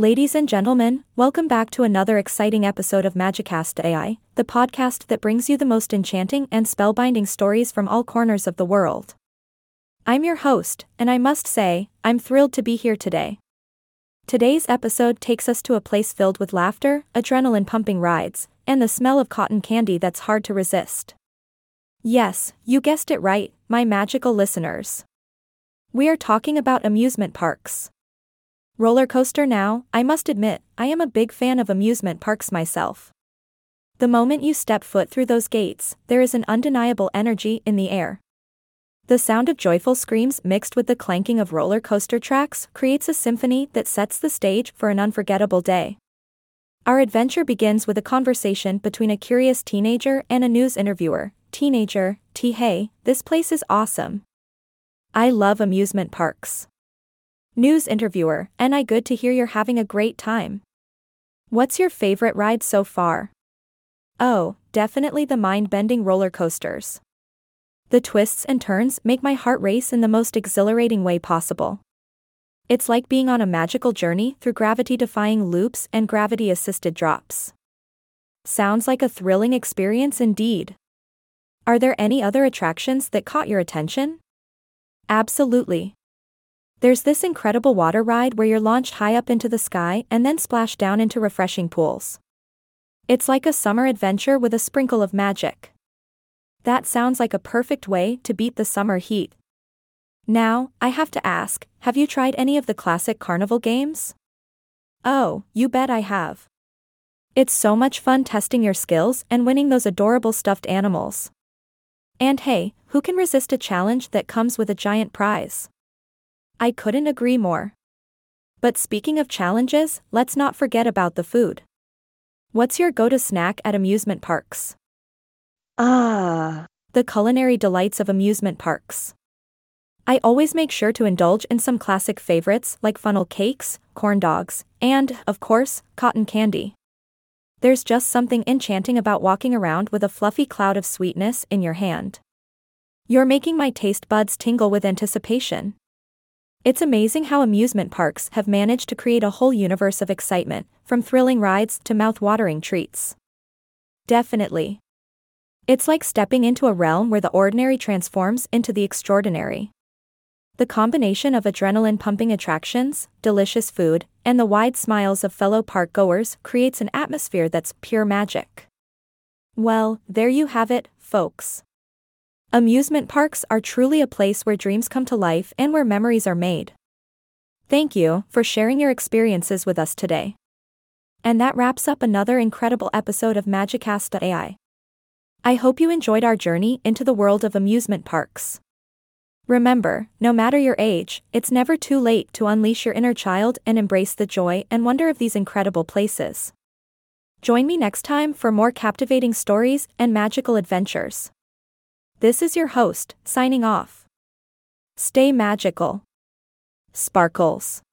Ladies and gentlemen, welcome back to another exciting episode of Magicast AI, the podcast that brings you the most enchanting and spellbinding stories from all corners of the world. I'm your host, and I must say, I'm thrilled to be here today. Today's episode takes us to a place filled with laughter, adrenaline pumping rides, and the smell of cotton candy that's hard to resist. Yes, you guessed it right, my magical listeners. We are talking about amusement parks. Roller coaster now, I must admit, I am a big fan of amusement parks myself. The moment you step foot through those gates, there is an undeniable energy in the air. The sound of joyful screams mixed with the clanking of roller coaster tracks creates a symphony that sets the stage for an unforgettable day. Our adventure begins with a conversation between a curious teenager and a news interviewer. Teenager, T. Hey, this place is awesome. I love amusement parks. News interviewer, and I good to hear you're having a great time. What's your favorite ride so far? Oh, definitely the mind bending roller coasters. The twists and turns make my heart race in the most exhilarating way possible. It's like being on a magical journey through gravity defying loops and gravity assisted drops. Sounds like a thrilling experience indeed. Are there any other attractions that caught your attention? Absolutely. There's this incredible water ride where you're launched high up into the sky and then splashed down into refreshing pools. It's like a summer adventure with a sprinkle of magic. That sounds like a perfect way to beat the summer heat. Now, I have to ask have you tried any of the classic carnival games? Oh, you bet I have. It's so much fun testing your skills and winning those adorable stuffed animals. And hey, who can resist a challenge that comes with a giant prize? I couldn't agree more. But speaking of challenges, let's not forget about the food. What's your go to snack at amusement parks? Ah, The culinary delights of amusement parks. I always make sure to indulge in some classic favorites like funnel cakes, corn dogs, and, of course, cotton candy. There's just something enchanting about walking around with a fluffy cloud of sweetness in your hand. You're making my taste buds tingle with anticipation. It's amazing how amusement parks have managed to create a whole universe of excitement, from thrilling rides to mouth-watering treats. Definitely. It's like stepping into a realm where the ordinary transforms into the extraordinary. The combination of adrenaline pumping attractions, delicious food, and the wide smiles of fellow park goers creates an atmosphere that's pure magic. Well, there you have it, folks. Amusement parks are truly a place where dreams come to life and where memories are made. Thank you for sharing your experiences with us today. And that wraps up another incredible episode of Magicast AI. I hope you enjoyed our journey into the world of amusement parks. Remember, no matter your age, it's never too late to unleash your inner child and embrace the joy and wonder of these incredible places. Join me next time for more captivating stories and magical adventures. This is your host, signing off. Stay magical. Sparkles.